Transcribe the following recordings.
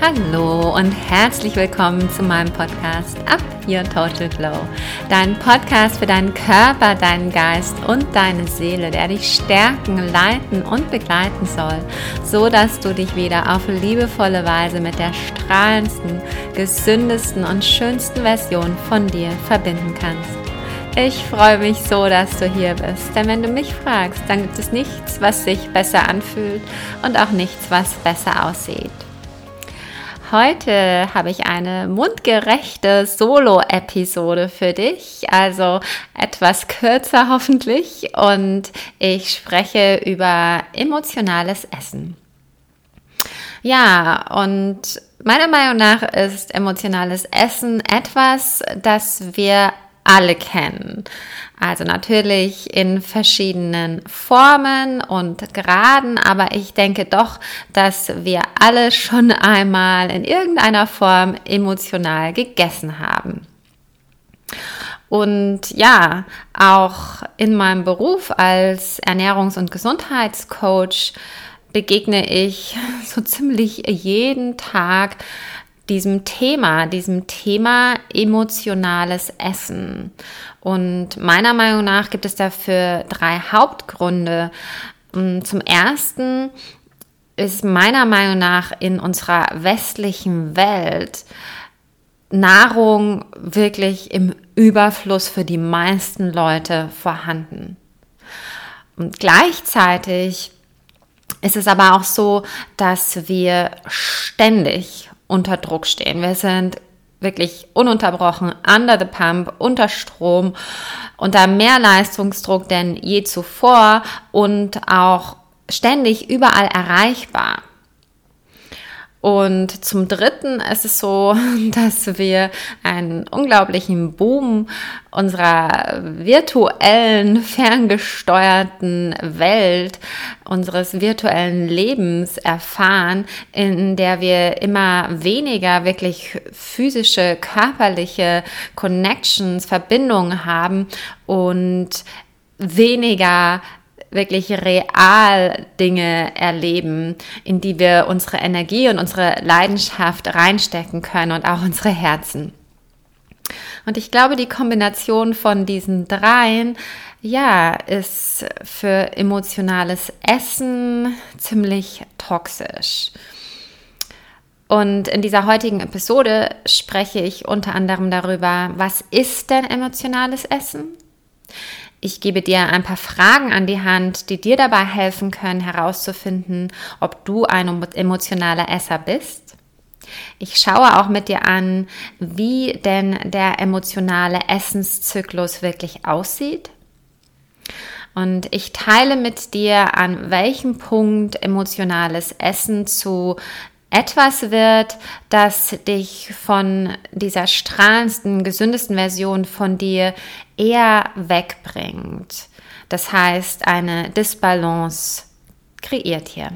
Hallo und herzlich willkommen zu meinem Podcast Up Your Total Glow. Dein Podcast für deinen Körper, deinen Geist und deine Seele, der dich stärken, leiten und begleiten soll, so dass du dich wieder auf liebevolle Weise mit der strahlendsten, gesündesten und schönsten Version von dir verbinden kannst. Ich freue mich so, dass du hier bist, denn wenn du mich fragst, dann gibt es nichts, was sich besser anfühlt und auch nichts, was besser aussieht. Heute habe ich eine mundgerechte Solo-Episode für dich, also etwas kürzer hoffentlich und ich spreche über emotionales Essen. Ja, und meiner Meinung nach ist emotionales Essen etwas, das wir alle kennen. Also natürlich in verschiedenen Formen und Graden, aber ich denke doch, dass wir alle schon einmal in irgendeiner Form emotional gegessen haben. Und ja, auch in meinem Beruf als Ernährungs- und Gesundheitscoach begegne ich so ziemlich jeden Tag diesem Thema, diesem Thema emotionales Essen. Und meiner Meinung nach gibt es dafür drei Hauptgründe. Mm, zum ersten ist meiner Meinung nach in unserer westlichen Welt Nahrung wirklich im Überfluss für die meisten Leute vorhanden. Und gleichzeitig ist es aber auch so, dass wir ständig unter Druck stehen. Wir sind wirklich ununterbrochen under the pump, unter Strom, unter mehr Leistungsdruck denn je zuvor und auch ständig überall erreichbar. Und zum Dritten ist es so, dass wir einen unglaublichen Boom unserer virtuellen, ferngesteuerten Welt, unseres virtuellen Lebens erfahren, in der wir immer weniger wirklich physische, körperliche Connections, Verbindungen haben und weniger wirklich real Dinge erleben, in die wir unsere Energie und unsere Leidenschaft reinstecken können und auch unsere Herzen. Und ich glaube, die Kombination von diesen dreien, ja, ist für emotionales Essen ziemlich toxisch. Und in dieser heutigen Episode spreche ich unter anderem darüber, was ist denn emotionales Essen? Ich gebe dir ein paar Fragen an die Hand, die dir dabei helfen können, herauszufinden, ob du ein emotionaler Esser bist. Ich schaue auch mit dir an, wie denn der emotionale Essenszyklus wirklich aussieht. Und ich teile mit dir, an welchem Punkt emotionales Essen zu etwas wird, das dich von dieser strahlendsten, gesündesten Version von dir eher wegbringt. Das heißt, eine Disbalance kreiert hier.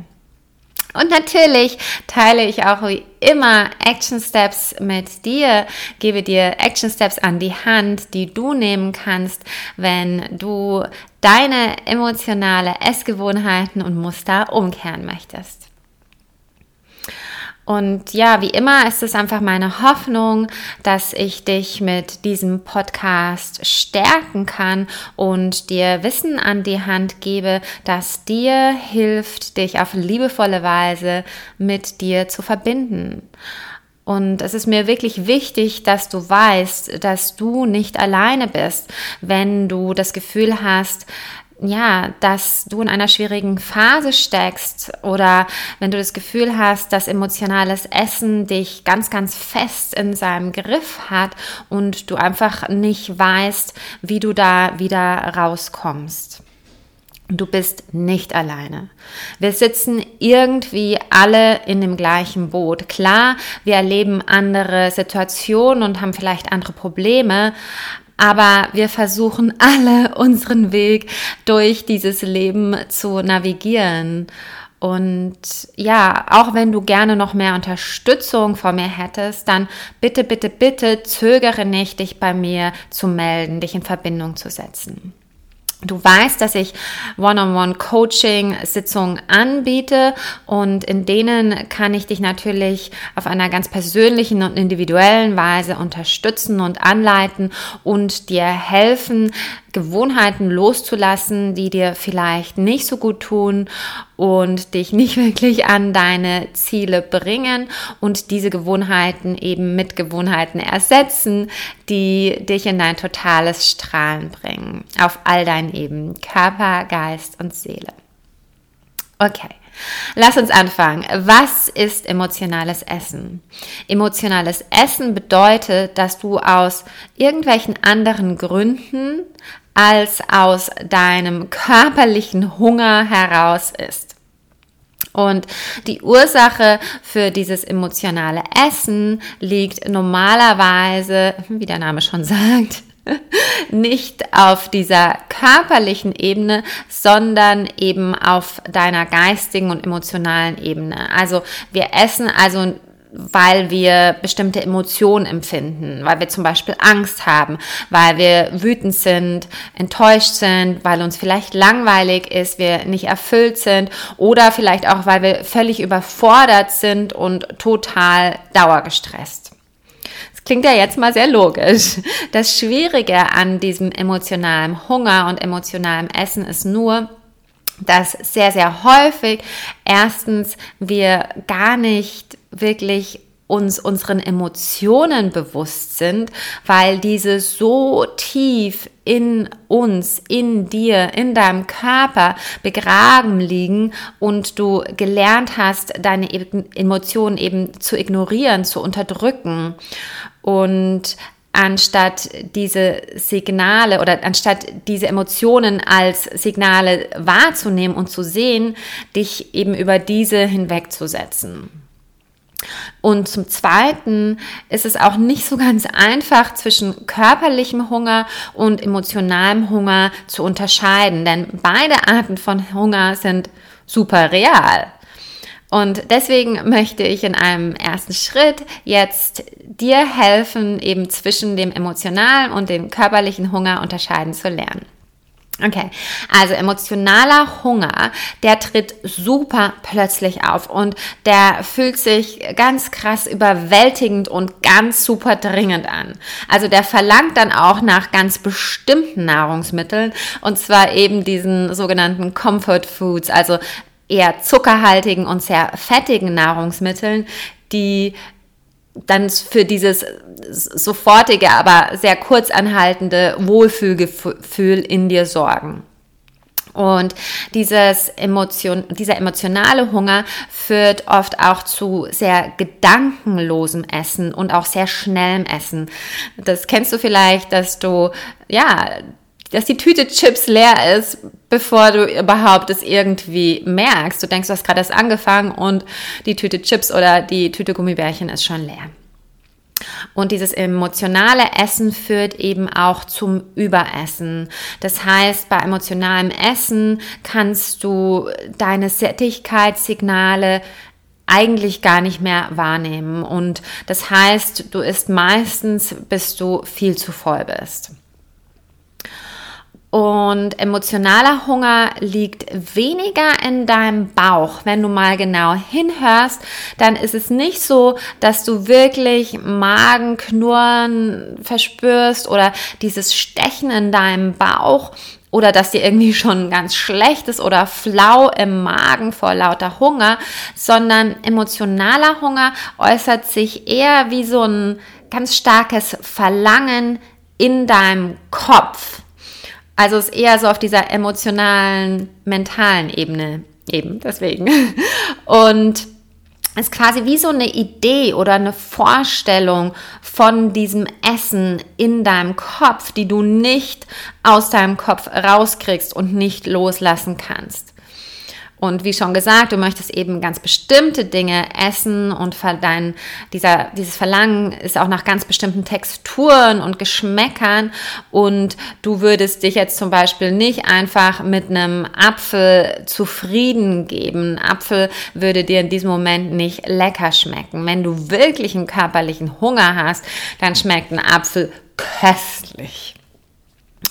Und natürlich teile ich auch wie immer Action Steps mit dir, gebe dir Action Steps an die Hand, die du nehmen kannst, wenn du deine emotionale Essgewohnheiten und Muster umkehren möchtest. Und ja, wie immer ist es einfach meine Hoffnung, dass ich dich mit diesem Podcast stärken kann und dir Wissen an die Hand gebe, das dir hilft, dich auf liebevolle Weise mit dir zu verbinden. Und es ist mir wirklich wichtig, dass du weißt, dass du nicht alleine bist, wenn du das Gefühl hast, ja, dass du in einer schwierigen Phase steckst oder wenn du das Gefühl hast, dass emotionales Essen dich ganz, ganz fest in seinem Griff hat und du einfach nicht weißt, wie du da wieder rauskommst. Du bist nicht alleine. Wir sitzen irgendwie alle in dem gleichen Boot. Klar, wir erleben andere Situationen und haben vielleicht andere Probleme, aber wir versuchen alle unseren Weg durch dieses Leben zu navigieren. Und ja, auch wenn du gerne noch mehr Unterstützung von mir hättest, dann bitte, bitte, bitte zögere nicht, dich bei mir zu melden, dich in Verbindung zu setzen. Du weißt, dass ich One-on-One-Coaching-Sitzungen anbiete und in denen kann ich dich natürlich auf einer ganz persönlichen und individuellen Weise unterstützen und anleiten und dir helfen, Gewohnheiten loszulassen, die dir vielleicht nicht so gut tun und dich nicht wirklich an deine Ziele bringen und diese Gewohnheiten eben mit Gewohnheiten ersetzen, die dich in dein totales Strahlen bringen, auf all deinen Ebenen, Körper, Geist und Seele. Okay. Lass uns anfangen. Was ist emotionales Essen? Emotionales Essen bedeutet, dass du aus irgendwelchen anderen Gründen als aus deinem körperlichen Hunger heraus ist. Und die Ursache für dieses emotionale Essen liegt normalerweise, wie der Name schon sagt, nicht auf dieser körperlichen Ebene, sondern eben auf deiner geistigen und emotionalen Ebene. Also wir essen also weil wir bestimmte Emotionen empfinden, weil wir zum Beispiel Angst haben, weil wir wütend sind, enttäuscht sind, weil uns vielleicht langweilig ist, wir nicht erfüllt sind oder vielleicht auch, weil wir völlig überfordert sind und total dauergestresst. Das klingt ja jetzt mal sehr logisch. Das Schwierige an diesem emotionalen Hunger und emotionalem Essen ist nur, dass sehr, sehr häufig erstens wir gar nicht wirklich uns unseren Emotionen bewusst sind, weil diese so tief in uns, in dir, in deinem Körper begraben liegen und du gelernt hast, deine Emotionen eben zu ignorieren, zu unterdrücken. Und anstatt diese Signale oder anstatt diese Emotionen als Signale wahrzunehmen und zu sehen, dich eben über diese hinwegzusetzen. Und zum Zweiten ist es auch nicht so ganz einfach zwischen körperlichem Hunger und emotionalem Hunger zu unterscheiden, denn beide Arten von Hunger sind super real. Und deswegen möchte ich in einem ersten Schritt jetzt dir helfen, eben zwischen dem emotionalen und dem körperlichen Hunger unterscheiden zu lernen. Okay, also emotionaler Hunger, der tritt super plötzlich auf und der fühlt sich ganz krass überwältigend und ganz super dringend an. Also der verlangt dann auch nach ganz bestimmten Nahrungsmitteln und zwar eben diesen sogenannten Comfort Foods, also eher zuckerhaltigen und sehr fettigen Nahrungsmitteln, die dann für dieses sofortige, aber sehr kurz anhaltende Wohlfühlgefühl in dir sorgen. Und dieses Emotion, dieser emotionale Hunger führt oft auch zu sehr gedankenlosem Essen und auch sehr schnellem Essen. Das kennst du vielleicht, dass du, ja, dass die Tüte Chips leer ist, bevor du überhaupt es irgendwie merkst. Du denkst, du hast gerade erst angefangen und die Tüte Chips oder die Tüte Gummibärchen ist schon leer. Und dieses emotionale Essen führt eben auch zum Überessen. Das heißt, bei emotionalem Essen kannst du deine Sättigkeitssignale eigentlich gar nicht mehr wahrnehmen. Und das heißt, du isst meistens, bis du viel zu voll bist. Und emotionaler Hunger liegt weniger in deinem Bauch. Wenn du mal genau hinhörst, dann ist es nicht so, dass du wirklich Magenknurren verspürst oder dieses Stechen in deinem Bauch oder dass dir irgendwie schon ganz schlecht ist oder flau im Magen vor lauter Hunger, sondern emotionaler Hunger äußert sich eher wie so ein ganz starkes Verlangen in deinem Kopf also ist eher so auf dieser emotionalen, mentalen Ebene eben, deswegen. Und ist quasi wie so eine Idee oder eine Vorstellung von diesem Essen in deinem Kopf, die du nicht aus deinem Kopf rauskriegst und nicht loslassen kannst. Und wie schon gesagt, du möchtest eben ganz bestimmte Dinge essen und dein, dieser, dieses Verlangen ist auch nach ganz bestimmten Texturen und Geschmäckern. Und du würdest dich jetzt zum Beispiel nicht einfach mit einem Apfel zufrieden geben. Ein Apfel würde dir in diesem Moment nicht lecker schmecken. Wenn du wirklich einen körperlichen Hunger hast, dann schmeckt ein Apfel köstlich.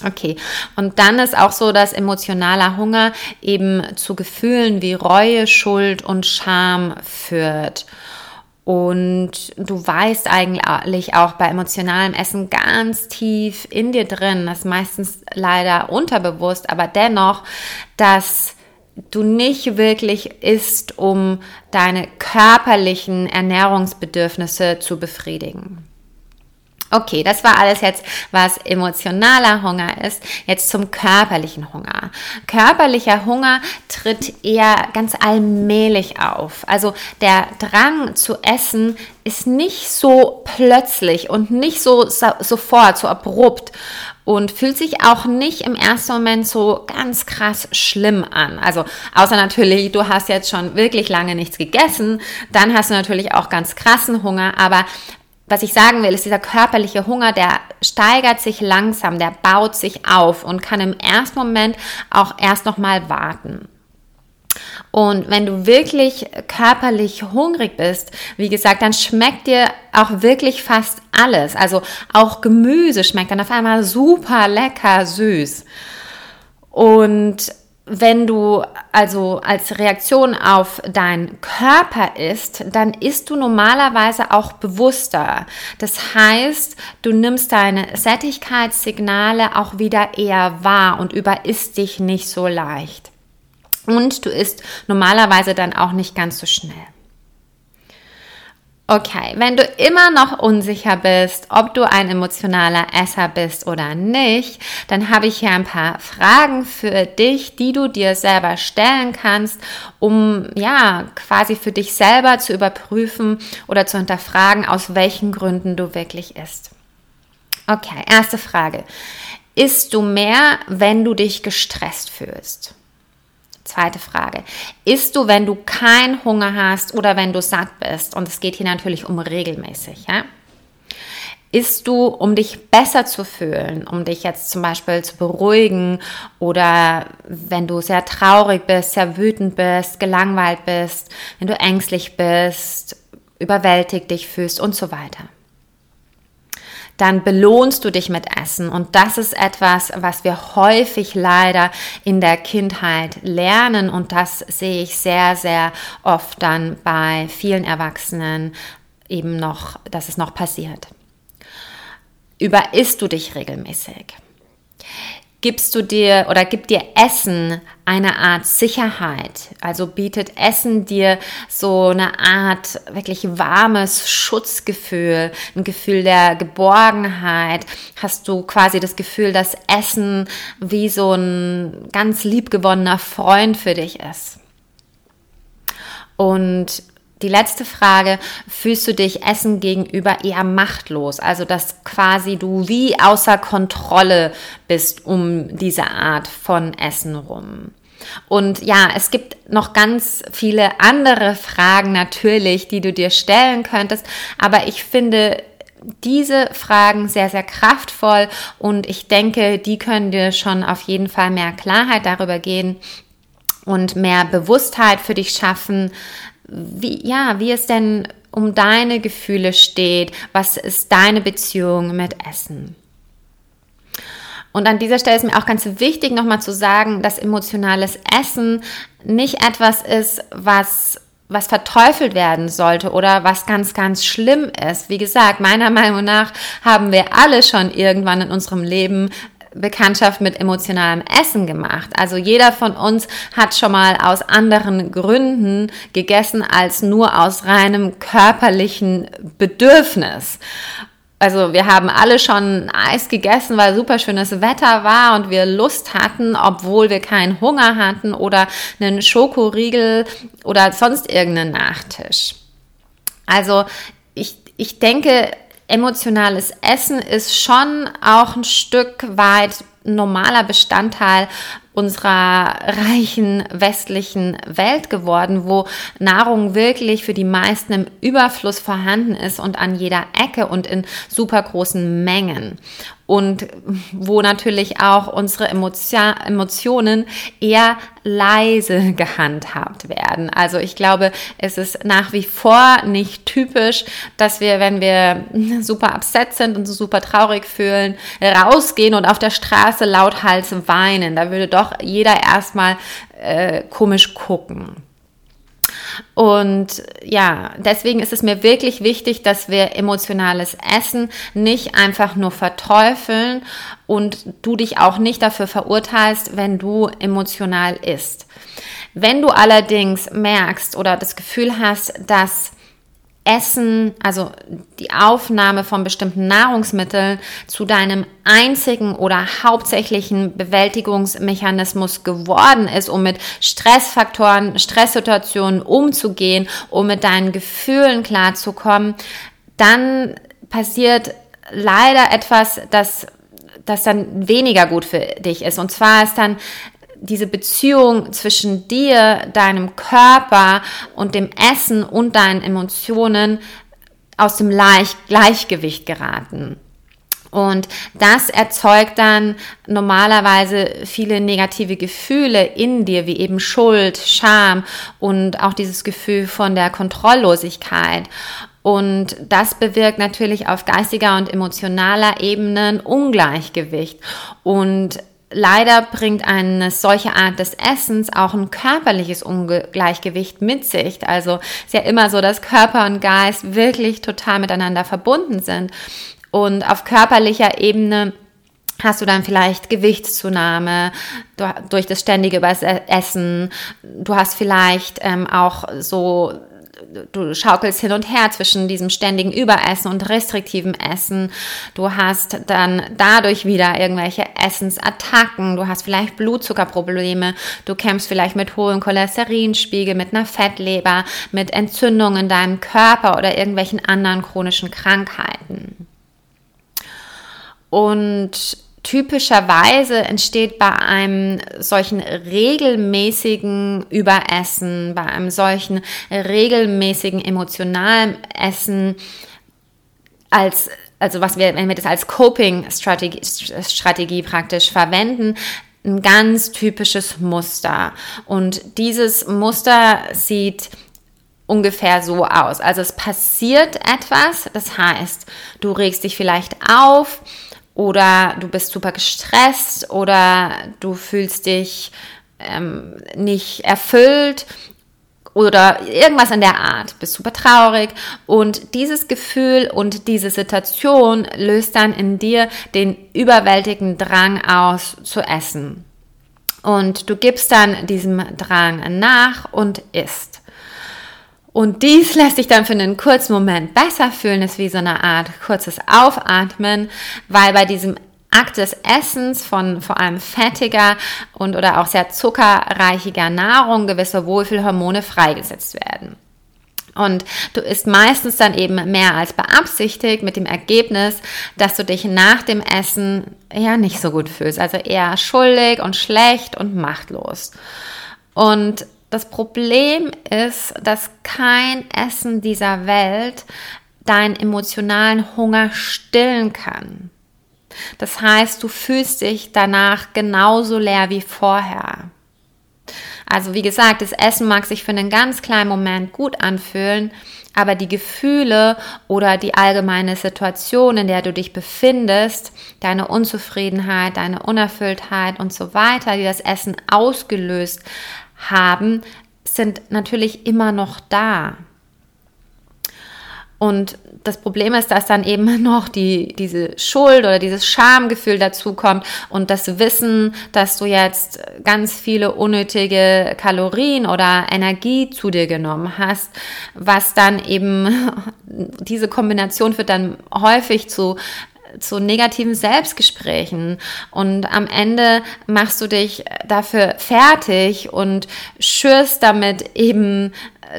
Okay, und dann ist auch so, dass emotionaler Hunger eben zu Gefühlen wie Reue, Schuld und Scham führt. Und du weißt eigentlich auch bei emotionalem Essen ganz tief in dir drin, das ist meistens leider unterbewusst, aber dennoch, dass du nicht wirklich isst, um deine körperlichen Ernährungsbedürfnisse zu befriedigen. Okay, das war alles jetzt, was emotionaler Hunger ist. Jetzt zum körperlichen Hunger. Körperlicher Hunger tritt eher ganz allmählich auf. Also der Drang zu essen ist nicht so plötzlich und nicht so, so sofort, so abrupt und fühlt sich auch nicht im ersten Moment so ganz krass schlimm an. Also außer natürlich, du hast jetzt schon wirklich lange nichts gegessen, dann hast du natürlich auch ganz krassen Hunger, aber was ich sagen will, ist dieser körperliche Hunger, der steigert sich langsam, der baut sich auf und kann im ersten Moment auch erst noch mal warten. Und wenn du wirklich körperlich hungrig bist, wie gesagt, dann schmeckt dir auch wirklich fast alles. Also auch Gemüse schmeckt dann auf einmal super lecker süß. Und wenn du also als Reaktion auf deinen Körper isst, dann isst du normalerweise auch bewusster. Das heißt, du nimmst deine Sättigkeitssignale auch wieder eher wahr und überisst dich nicht so leicht. Und du isst normalerweise dann auch nicht ganz so schnell. Okay, wenn du immer noch unsicher bist, ob du ein emotionaler Esser bist oder nicht, dann habe ich hier ein paar Fragen für dich, die du dir selber stellen kannst, um ja quasi für dich selber zu überprüfen oder zu hinterfragen, aus welchen Gründen du wirklich isst. Okay, erste Frage. Isst du mehr, wenn du dich gestresst fühlst? Zweite Frage. Isst du, wenn du keinen Hunger hast oder wenn du satt bist? Und es geht hier natürlich um regelmäßig. Ja? Isst du, um dich besser zu fühlen, um dich jetzt zum Beispiel zu beruhigen oder wenn du sehr traurig bist, sehr wütend bist, gelangweilt bist, wenn du ängstlich bist, überwältigt dich fühlst und so weiter dann belohnst du dich mit Essen. Und das ist etwas, was wir häufig leider in der Kindheit lernen. Und das sehe ich sehr, sehr oft dann bei vielen Erwachsenen eben noch, dass es noch passiert. Überisst du dich regelmäßig? Gibst du dir oder gibt dir Essen eine Art Sicherheit. Also bietet Essen dir so eine Art wirklich warmes Schutzgefühl, ein Gefühl der Geborgenheit. Hast du quasi das Gefühl, dass Essen wie so ein ganz liebgewonnener Freund für dich ist. Und die letzte Frage, fühlst du dich Essen gegenüber eher machtlos? Also, dass quasi du wie außer Kontrolle bist um diese Art von Essen rum. Und ja, es gibt noch ganz viele andere Fragen natürlich, die du dir stellen könntest, aber ich finde diese Fragen sehr, sehr kraftvoll und ich denke, die können dir schon auf jeden Fall mehr Klarheit darüber gehen und mehr Bewusstheit für dich schaffen, wie, ja, wie es denn um deine Gefühle steht, was ist deine Beziehung mit Essen. Und an dieser Stelle ist mir auch ganz wichtig, nochmal zu sagen, dass emotionales Essen nicht etwas ist, was was verteufelt werden sollte oder was ganz, ganz schlimm ist. Wie gesagt, meiner Meinung nach haben wir alle schon irgendwann in unserem Leben Bekanntschaft mit emotionalem Essen gemacht. Also jeder von uns hat schon mal aus anderen Gründen gegessen als nur aus reinem körperlichen Bedürfnis. Also wir haben alle schon Eis gegessen, weil super schönes Wetter war und wir Lust hatten, obwohl wir keinen Hunger hatten oder einen Schokoriegel oder sonst irgendeinen Nachtisch. Also ich, ich denke, emotionales Essen ist schon auch ein Stück weit normaler Bestandteil unserer reichen westlichen Welt geworden, wo Nahrung wirklich für die meisten im Überfluss vorhanden ist und an jeder Ecke und in super großen Mengen und wo natürlich auch unsere Emotionen eher leise gehandhabt werden. Also ich glaube, es ist nach wie vor nicht typisch, dass wir, wenn wir super upset sind und so super traurig fühlen, rausgehen und auf der Straße Straße lauthals weinen. Da würde doch jeder erstmal äh, komisch gucken. Und ja, deswegen ist es mir wirklich wichtig, dass wir emotionales Essen nicht einfach nur verteufeln und du dich auch nicht dafür verurteilst, wenn du emotional isst. Wenn du allerdings merkst oder das Gefühl hast, dass Essen, also die Aufnahme von bestimmten Nahrungsmitteln zu deinem einzigen oder hauptsächlichen Bewältigungsmechanismus geworden ist, um mit Stressfaktoren, Stresssituationen umzugehen, um mit deinen Gefühlen klarzukommen, dann passiert leider etwas, das das dann weniger gut für dich ist. Und zwar ist dann diese Beziehung zwischen dir, deinem Körper und dem Essen und deinen Emotionen aus dem Gleichgewicht geraten. Und das erzeugt dann normalerweise viele negative Gefühle in dir, wie eben Schuld, Scham und auch dieses Gefühl von der Kontrolllosigkeit. Und das bewirkt natürlich auf geistiger und emotionaler Ebene ein Ungleichgewicht. Und leider bringt eine solche Art des Essens auch ein körperliches Ungleichgewicht mit sich. Also ist ja immer so, dass Körper und Geist wirklich total miteinander verbunden sind. Und auf körperlicher Ebene hast du dann vielleicht Gewichtszunahme durch das ständige Essen. Du hast vielleicht ähm, auch so du schaukelst hin und her zwischen diesem ständigen Überessen und restriktivem Essen. Du hast dann dadurch wieder irgendwelche Essensattacken. Du hast vielleicht Blutzuckerprobleme. Du kämpfst vielleicht mit hohem Cholesterinspiegel, mit einer Fettleber, mit Entzündungen in deinem Körper oder irgendwelchen anderen chronischen Krankheiten. Und typischerweise entsteht bei einem solchen regelmäßigen Überessen, bei einem solchen regelmäßigen emotionalen Essen als also was wir, wenn wir das als Coping-Strategie Strategie praktisch verwenden, ein ganz typisches Muster. Und dieses Muster sieht ungefähr so aus. Also es passiert etwas, das heißt, du regst dich vielleicht auf, oder du bist super gestresst oder du fühlst dich ähm, nicht erfüllt oder irgendwas in der Art, bist super traurig und dieses Gefühl und diese Situation löst dann in dir den überwältigenden Drang aus zu essen. Und du gibst dann diesem Drang nach und isst. Und dies lässt sich dann für einen kurzen Moment besser fühlen, ist wie so eine Art kurzes Aufatmen, weil bei diesem Akt des Essens von vor allem fettiger und oder auch sehr zuckerreichiger Nahrung gewisse Wohlfühlhormone freigesetzt werden. Und du isst meistens dann eben mehr als beabsichtigt mit dem Ergebnis, dass du dich nach dem Essen ja nicht so gut fühlst, also eher schuldig und schlecht und machtlos. Und das Problem ist, dass kein Essen dieser Welt deinen emotionalen Hunger stillen kann. Das heißt, du fühlst dich danach genauso leer wie vorher. Also wie gesagt, das Essen mag sich für einen ganz kleinen Moment gut anfühlen, aber die Gefühle oder die allgemeine Situation, in der du dich befindest, deine Unzufriedenheit, deine Unerfülltheit und so weiter, die das Essen ausgelöst haben, sind natürlich immer noch da. Und das Problem ist, dass dann eben noch die, diese Schuld oder dieses Schamgefühl dazu kommt und das Wissen, dass du jetzt ganz viele unnötige Kalorien oder Energie zu dir genommen hast, was dann eben diese Kombination führt dann häufig zu zu negativen Selbstgesprächen und am Ende machst du dich dafür fertig und schürst damit eben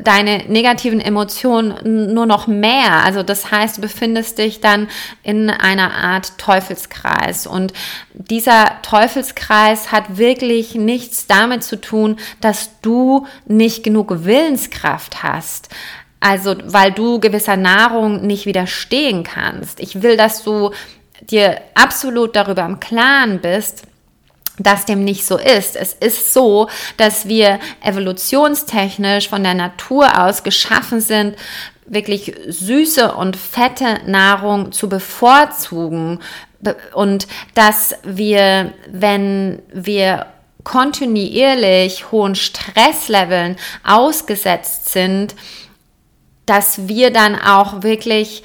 deine negativen Emotionen nur noch mehr. Also das heißt, du befindest dich dann in einer Art Teufelskreis und dieser Teufelskreis hat wirklich nichts damit zu tun, dass du nicht genug Willenskraft hast. Also, weil du gewisser Nahrung nicht widerstehen kannst. Ich will, dass du dir absolut darüber im Klaren bist, dass dem nicht so ist. Es ist so, dass wir evolutionstechnisch von der Natur aus geschaffen sind, wirklich süße und fette Nahrung zu bevorzugen und dass wir, wenn wir kontinuierlich hohen Stressleveln ausgesetzt sind, dass wir dann auch wirklich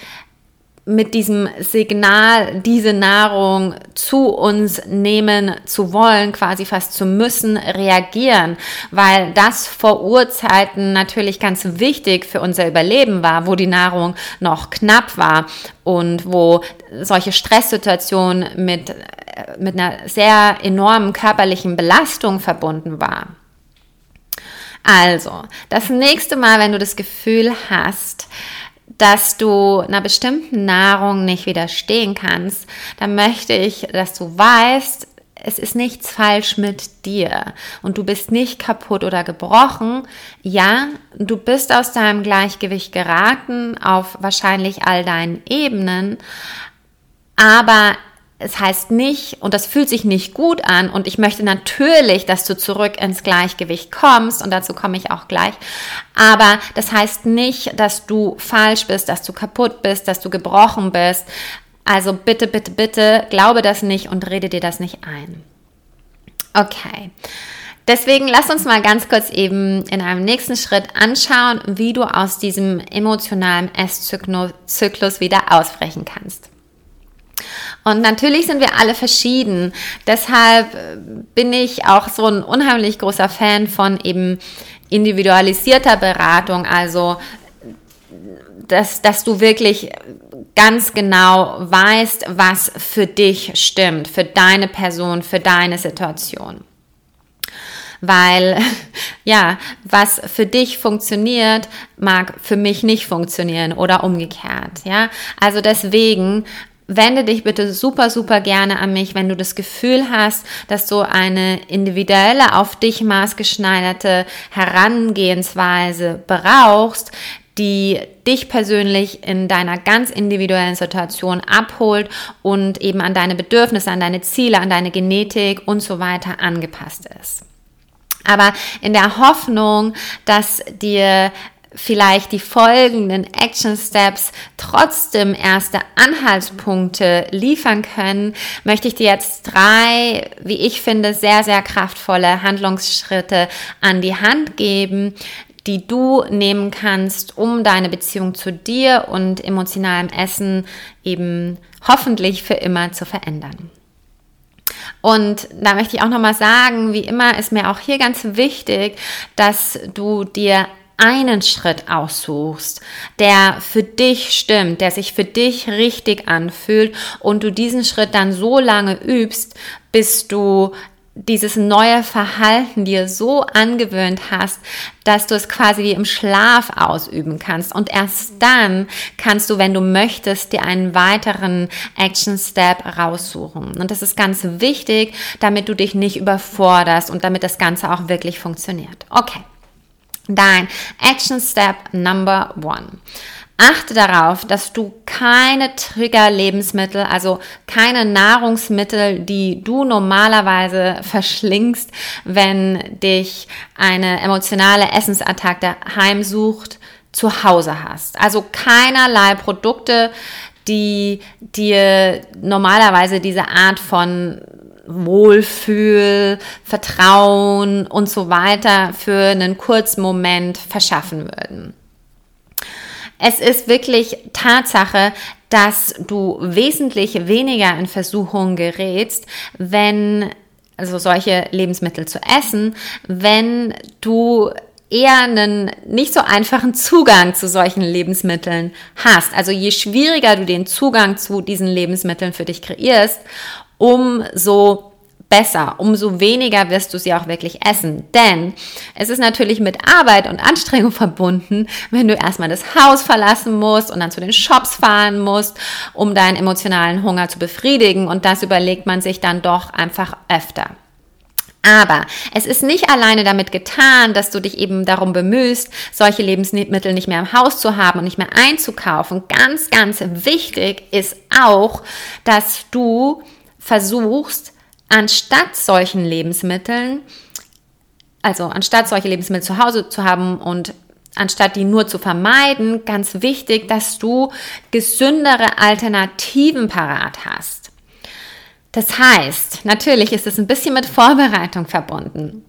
mit diesem Signal, diese Nahrung zu uns nehmen zu wollen, quasi fast zu müssen, reagieren, weil das vor Urzeiten natürlich ganz wichtig für unser Überleben war, wo die Nahrung noch knapp war und wo solche Stresssituationen mit, mit einer sehr enormen körperlichen Belastung verbunden war. Also, das nächste Mal, wenn du das Gefühl hast, dass du einer bestimmten Nahrung nicht widerstehen kannst, dann möchte ich, dass du weißt, es ist nichts falsch mit dir und du bist nicht kaputt oder gebrochen. Ja, du bist aus deinem Gleichgewicht geraten auf wahrscheinlich all deinen Ebenen, aber es heißt nicht, und das fühlt sich nicht gut an, und ich möchte natürlich, dass du zurück ins Gleichgewicht kommst, und dazu komme ich auch gleich, aber das heißt nicht, dass du falsch bist, dass du kaputt bist, dass du gebrochen bist. Also bitte, bitte, bitte, glaube das nicht und rede dir das nicht ein. Okay. Deswegen lass uns mal ganz kurz eben in einem nächsten Schritt anschauen, wie du aus diesem emotionalen Esszyklus wieder ausbrechen kannst. Und natürlich sind wir alle verschieden. Deshalb äh, bin ich auch so ein unheimlich großer Fan von eben individualisierter Beratung. Also, dass, dass du wirklich ganz genau weißt, was für dich stimmt, für deine Person, für deine Situation weil ja, was für dich funktioniert, mag für mich nicht funktionieren oder umgekehrt, ja? Also deswegen wende dich bitte super, super gerne an mich, wenn du das Gefühl hast, dass du eine individuelle, auf dich maßgeschneiderte Herangehensweise brauchst, die dich persönlich in deiner ganz individuellen Situation abholt und eben an deine Bedürfnisse, an deine Ziele, an deine Genetik und so weiter angepasst ist. Aber in der Hoffnung, dass dir vielleicht die folgenden Action Steps trotzdem erste Anhaltspunkte liefern können, möchte ich dir jetzt drei, wie ich finde, sehr, sehr kraftvolle Handlungsschritte an die Hand geben, die du nehmen kannst, um deine Beziehung zu dir und emotionalem Essen eben hoffentlich für immer zu verändern. Und da möchte ich auch nochmal sagen, wie immer ist mir auch hier ganz wichtig, dass du dir einen Schritt aussuchst, der für dich stimmt, der sich für dich richtig anfühlt und du diesen Schritt dann so lange übst, bis du dieses neue Verhalten dir so angewöhnt hast, dass du es quasi wie im Schlaf ausüben kannst. Und erst dann kannst du, wenn du möchtest, dir einen weiteren Action Step raussuchen. Und das ist ganz wichtig, damit du dich nicht überforderst und damit das Ganze auch wirklich funktioniert. Okay. Dein Action Step Number One. Achte darauf, dass du keine Trigger-Lebensmittel, also keine Nahrungsmittel, die du normalerweise verschlingst, wenn dich eine emotionale Essensattacke heimsucht, zu Hause hast. Also keinerlei Produkte, die dir normalerweise diese Art von Wohlfühl, Vertrauen und so weiter für einen kurzen Moment verschaffen würden. Es ist wirklich Tatsache, dass du wesentlich weniger in Versuchung gerätst, wenn also solche Lebensmittel zu essen, wenn du eher einen nicht so einfachen Zugang zu solchen Lebensmitteln hast. Also je schwieriger du den Zugang zu diesen Lebensmitteln für dich kreierst, umso besser, umso weniger wirst du sie auch wirklich essen. Denn es ist natürlich mit Arbeit und Anstrengung verbunden, wenn du erstmal das Haus verlassen musst und dann zu den Shops fahren musst, um deinen emotionalen Hunger zu befriedigen. Und das überlegt man sich dann doch einfach öfter. Aber es ist nicht alleine damit getan, dass du dich eben darum bemühst, solche Lebensmittel nicht mehr im Haus zu haben und nicht mehr einzukaufen. Ganz, ganz wichtig ist auch, dass du versuchst, anstatt solchen Lebensmitteln, also anstatt solche Lebensmittel zu Hause zu haben und anstatt die nur zu vermeiden, ganz wichtig, dass du gesündere Alternativen parat hast. Das heißt, natürlich ist es ein bisschen mit Vorbereitung verbunden.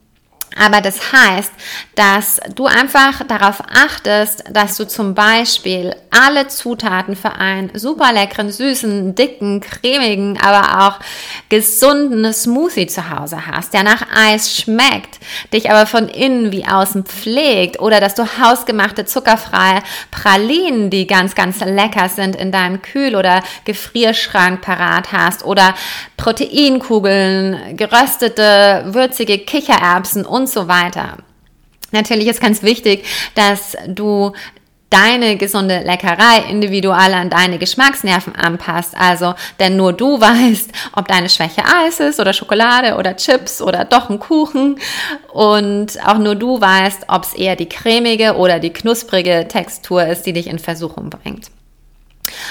Aber das heißt, dass du einfach darauf achtest, dass du zum Beispiel alle Zutaten für einen super leckeren, süßen, dicken, cremigen, aber auch gesunden Smoothie zu Hause hast, der nach Eis schmeckt, dich aber von innen wie außen pflegt oder dass du hausgemachte zuckerfreie Pralinen, die ganz, ganz lecker sind, in deinem Kühl- oder Gefrierschrank parat hast oder Proteinkugeln, geröstete, würzige Kichererbsen und so weiter. Natürlich ist ganz wichtig, dass du deine gesunde Leckerei individuell an deine Geschmacksnerven anpasst. Also, denn nur du weißt, ob deine Schwäche Eis ist oder Schokolade oder Chips oder doch ein Kuchen. Und auch nur du weißt, ob es eher die cremige oder die knusprige Textur ist, die dich in Versuchung bringt.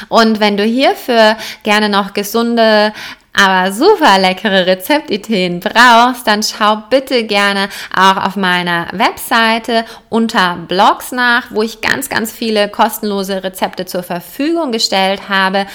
Und wenn du hierfür gerne noch gesunde aber super leckere Rezeptideen brauchst, dann schau bitte gerne auch auf meiner Webseite unter Blogs nach, wo ich ganz, ganz viele kostenlose Rezepte zur Verfügung gestellt habe.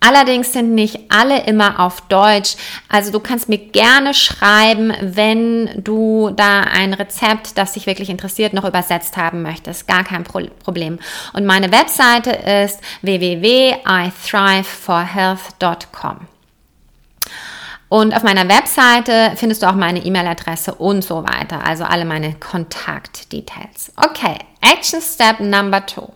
Allerdings sind nicht alle immer auf Deutsch. Also du kannst mir gerne schreiben, wenn du da ein Rezept, das dich wirklich interessiert, noch übersetzt haben möchtest. Gar kein Problem. Und meine Webseite ist www.ithriveforhealth.com. Und auf meiner Webseite findest du auch meine E-Mail-Adresse und so weiter, also alle meine Kontaktdetails. Okay, Action Step Number Two.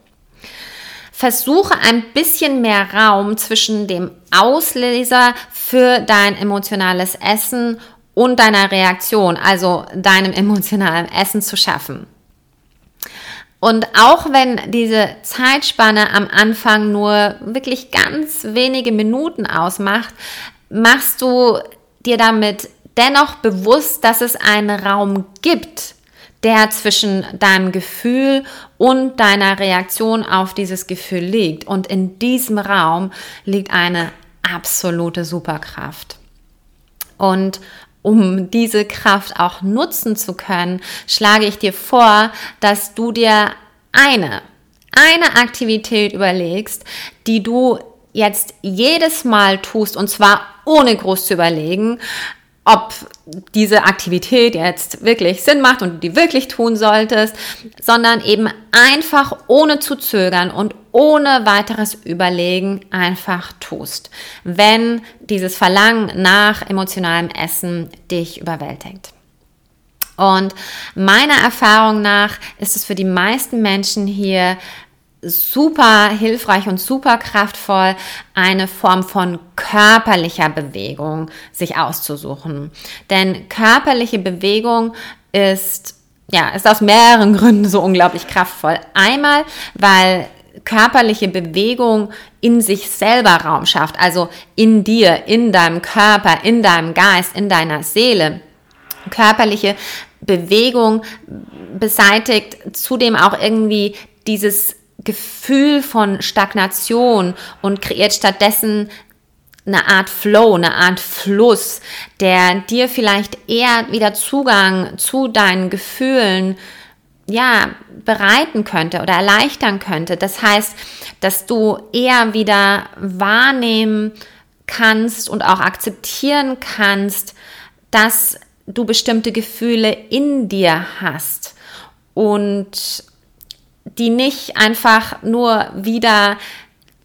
Versuche ein bisschen mehr Raum zwischen dem Auslöser für dein emotionales Essen und deiner Reaktion, also deinem emotionalen Essen zu schaffen. Und auch wenn diese Zeitspanne am Anfang nur wirklich ganz wenige Minuten ausmacht, machst du dir damit dennoch bewusst, dass es einen Raum gibt, der zwischen deinem Gefühl und deiner Reaktion auf dieses Gefühl liegt. Und in diesem Raum liegt eine absolute Superkraft. Und um diese Kraft auch nutzen zu können, schlage ich dir vor, dass du dir eine, eine Aktivität überlegst, die du jetzt jedes Mal tust, und zwar ohne groß zu überlegen, ob diese Aktivität jetzt wirklich Sinn macht und du die wirklich tun solltest, sondern eben einfach ohne zu zögern und ohne weiteres Überlegen einfach tust, wenn dieses Verlangen nach emotionalem Essen dich überwältigt. Und meiner Erfahrung nach ist es für die meisten Menschen hier super hilfreich und super kraftvoll, eine Form von körperlicher Bewegung sich auszusuchen. Denn körperliche Bewegung ist, ja, ist aus mehreren Gründen so unglaublich kraftvoll. Einmal, weil körperliche Bewegung in sich selber Raum schafft, also in dir, in deinem Körper, in deinem Geist, in deiner Seele. Körperliche Bewegung beseitigt zudem auch irgendwie dieses Gefühl von Stagnation und kreiert stattdessen eine Art Flow, eine Art Fluss, der dir vielleicht eher wieder Zugang zu deinen Gefühlen ja, bereiten könnte oder erleichtern könnte. Das heißt, dass du eher wieder wahrnehmen kannst und auch akzeptieren kannst, dass du bestimmte Gefühle in dir hast und die nicht einfach nur wieder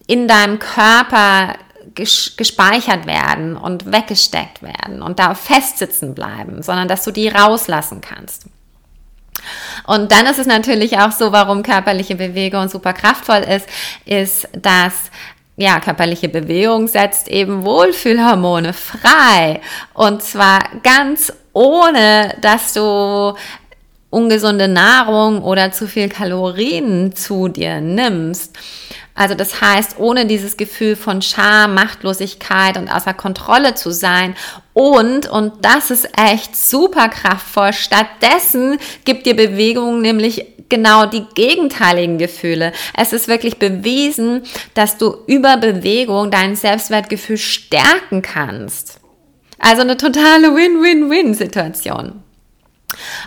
in deinem Körper gespeichert werden und weggesteckt werden und da festsitzen bleiben, sondern dass du die rauslassen kannst. Und dann ist es natürlich auch so, warum körperliche Bewegung super kraftvoll ist, ist, dass ja, körperliche Bewegung setzt eben Wohlfühlhormone frei. Und zwar ganz ohne, dass du ungesunde Nahrung oder zu viel Kalorien zu dir nimmst. Also das heißt, ohne dieses Gefühl von Scham, Machtlosigkeit und außer Kontrolle zu sein. Und, und das ist echt super kraftvoll, stattdessen gibt dir Bewegung nämlich genau die gegenteiligen Gefühle. Es ist wirklich bewiesen, dass du über Bewegung dein Selbstwertgefühl stärken kannst. Also eine totale Win-Win-Win-Situation.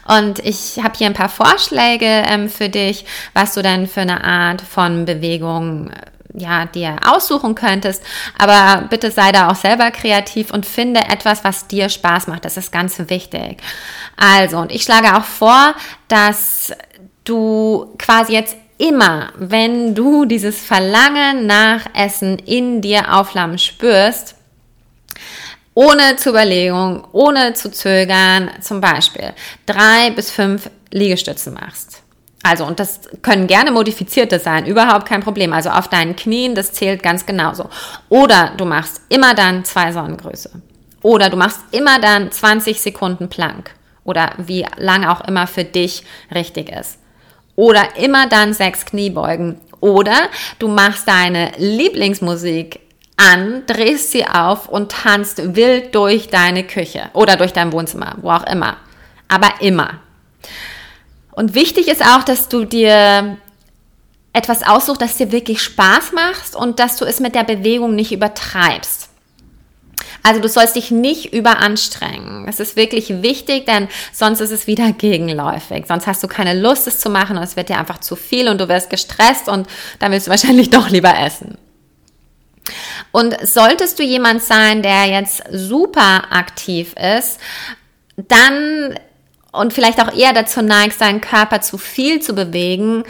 Und ich habe hier ein paar Vorschläge ähm, für dich, was du dann für eine Art von Bewegung ja, dir aussuchen könntest. Aber bitte sei da auch selber kreativ und finde etwas, was dir Spaß macht. Das ist ganz wichtig. Also, und ich schlage auch vor, dass du quasi jetzt immer, wenn du dieses Verlangen nach Essen in dir aufflammen spürst, ohne zu Überlegung, ohne zu zögern, zum Beispiel drei bis fünf Liegestützen machst. Also, und das können gerne modifizierte sein, überhaupt kein Problem. Also auf deinen Knien, das zählt ganz genauso. Oder du machst immer dann zwei Sonnengröße. Oder du machst immer dann 20 Sekunden Plank. Oder wie lang auch immer für dich richtig ist. Oder immer dann sechs Kniebeugen. Oder du machst deine Lieblingsmusik an, drehst sie auf und tanzt wild durch deine Küche oder durch dein Wohnzimmer, wo auch immer. Aber immer. Und wichtig ist auch, dass du dir etwas aussuchst, das dir wirklich Spaß macht und dass du es mit der Bewegung nicht übertreibst. Also du sollst dich nicht überanstrengen. Das ist wirklich wichtig, denn sonst ist es wieder gegenläufig. Sonst hast du keine Lust, es zu machen und es wird dir einfach zu viel und du wirst gestresst und dann willst du wahrscheinlich doch lieber essen. Und solltest du jemand sein, der jetzt super aktiv ist, dann und vielleicht auch eher dazu neigst, deinen Körper zu viel zu bewegen,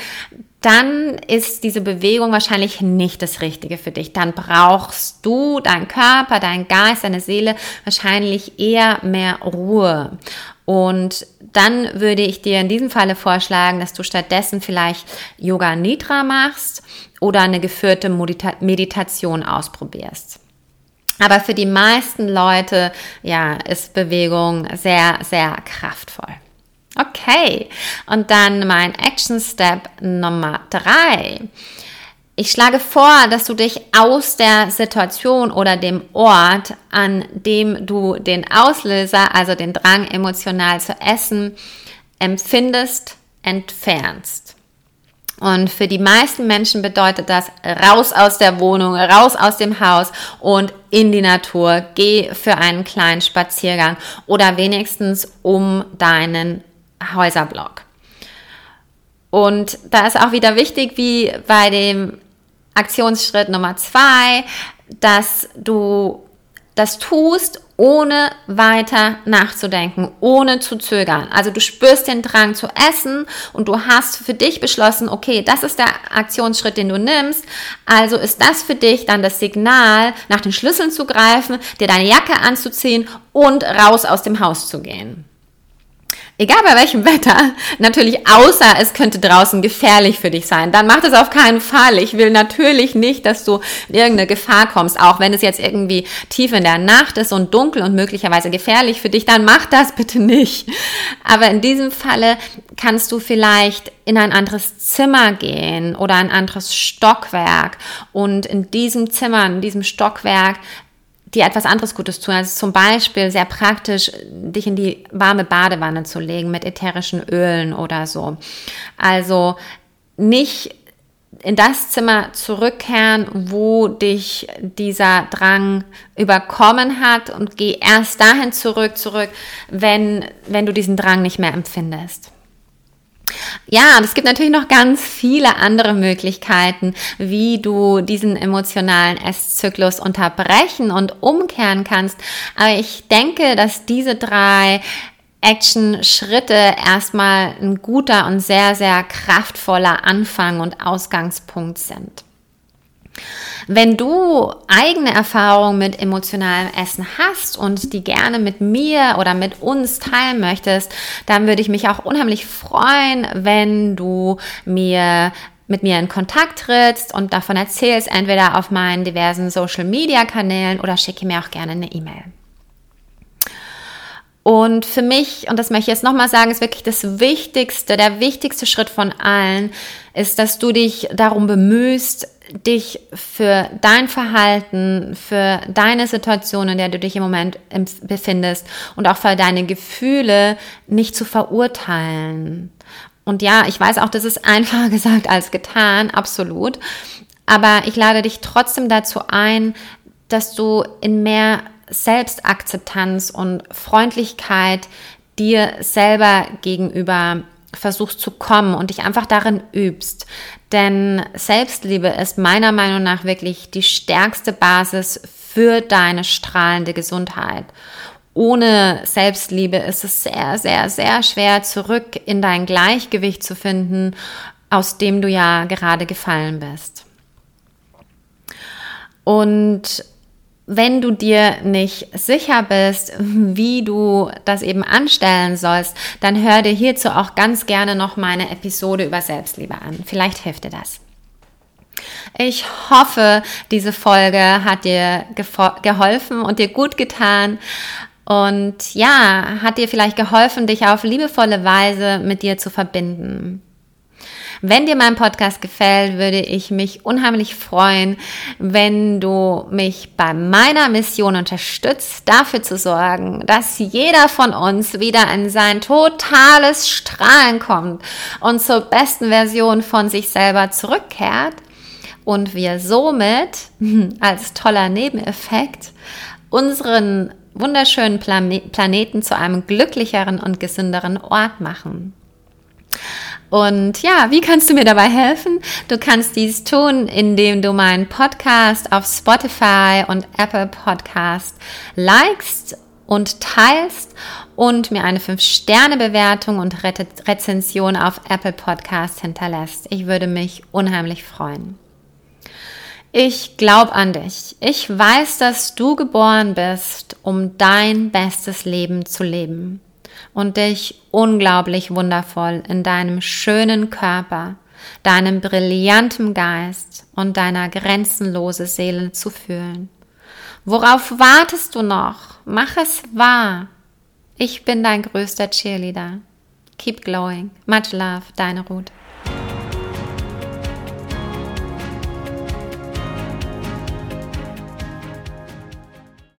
dann ist diese Bewegung wahrscheinlich nicht das Richtige für dich. Dann brauchst du, dein Körper, dein Geist, deine Seele wahrscheinlich eher mehr Ruhe. Und dann würde ich dir in diesem Falle vorschlagen, dass du stattdessen vielleicht Yoga Nidra machst oder eine geführte Meditation ausprobierst. Aber für die meisten Leute, ja, ist Bewegung sehr, sehr kraftvoll. Okay, und dann mein Action Step Nummer drei. Ich schlage vor, dass du dich aus der Situation oder dem Ort, an dem du den Auslöser, also den Drang emotional zu essen, empfindest, entfernst. Und für die meisten Menschen bedeutet das raus aus der Wohnung, raus aus dem Haus und in die Natur. Geh für einen kleinen Spaziergang oder wenigstens um deinen Häuserblock. Und da ist auch wieder wichtig, wie bei dem Aktionsschritt Nummer zwei, dass du das tust, ohne weiter nachzudenken, ohne zu zögern. Also du spürst den Drang zu essen und du hast für dich beschlossen, okay, das ist der Aktionsschritt, den du nimmst. Also ist das für dich dann das Signal, nach den Schlüsseln zu greifen, dir deine Jacke anzuziehen und raus aus dem Haus zu gehen egal bei welchem Wetter, natürlich außer es könnte draußen gefährlich für dich sein, dann mach das auf keinen Fall. Ich will natürlich nicht, dass du in irgendeine Gefahr kommst, auch wenn es jetzt irgendwie tief in der Nacht ist und dunkel und möglicherweise gefährlich für dich, dann mach das bitte nicht. Aber in diesem Falle kannst du vielleicht in ein anderes Zimmer gehen oder ein anderes Stockwerk und in diesem Zimmer, in diesem Stockwerk dir etwas anderes Gutes tun. Also zum Beispiel sehr praktisch, dich in die warme Badewanne zu legen mit ätherischen Ölen oder so. Also nicht in das Zimmer zurückkehren, wo dich dieser Drang überkommen hat und geh erst dahin zurück, zurück, wenn, wenn du diesen Drang nicht mehr empfindest. Ja, und es gibt natürlich noch ganz viele andere Möglichkeiten, wie du diesen emotionalen Esszyklus unterbrechen und umkehren kannst. Aber ich denke, dass diese drei Action-Schritte erstmal ein guter und sehr, sehr kraftvoller Anfang und Ausgangspunkt sind. Wenn du eigene Erfahrungen mit emotionalem Essen hast und die gerne mit mir oder mit uns teilen möchtest, dann würde ich mich auch unheimlich freuen, wenn du mir mit mir in Kontakt trittst und davon erzählst, entweder auf meinen diversen Social Media Kanälen oder schicke mir auch gerne eine E-Mail. Und für mich, und das möchte ich jetzt nochmal sagen, ist wirklich das Wichtigste, der wichtigste Schritt von allen, ist, dass du dich darum bemühst, dich für dein Verhalten, für deine Situation, in der du dich im Moment befindest und auch für deine Gefühle nicht zu verurteilen. Und ja, ich weiß auch, das ist einfacher gesagt als getan, absolut. Aber ich lade dich trotzdem dazu ein, dass du in mehr Selbstakzeptanz und Freundlichkeit dir selber gegenüber versuchst zu kommen und dich einfach darin übst. Denn Selbstliebe ist meiner Meinung nach wirklich die stärkste Basis für deine strahlende Gesundheit. Ohne Selbstliebe ist es sehr, sehr, sehr schwer, zurück in dein Gleichgewicht zu finden, aus dem du ja gerade gefallen bist. Und wenn du dir nicht sicher bist, wie du das eben anstellen sollst, dann hör dir hierzu auch ganz gerne noch meine Episode über Selbstliebe an. Vielleicht hilft dir das. Ich hoffe, diese Folge hat dir geholfen und dir gut getan. Und ja, hat dir vielleicht geholfen, dich auf liebevolle Weise mit dir zu verbinden. Wenn dir mein Podcast gefällt, würde ich mich unheimlich freuen, wenn du mich bei meiner Mission unterstützt, dafür zu sorgen, dass jeder von uns wieder in sein totales Strahlen kommt und zur besten Version von sich selber zurückkehrt und wir somit als toller Nebeneffekt unseren wunderschönen Planeten zu einem glücklicheren und gesünderen Ort machen. Und ja, wie kannst du mir dabei helfen? Du kannst dies tun, indem du meinen Podcast auf Spotify und Apple Podcast likest und teilst und mir eine 5-Sterne-Bewertung und Re Rezension auf Apple Podcast hinterlässt. Ich würde mich unheimlich freuen. Ich glaube an dich. Ich weiß, dass du geboren bist, um dein bestes Leben zu leben und dich unglaublich wundervoll in deinem schönen Körper, deinem brillanten Geist und deiner grenzenlose Seele zu fühlen. Worauf wartest du noch? Mach es wahr. Ich bin dein größter Cheerleader. Keep glowing. Much love, deine Ruth.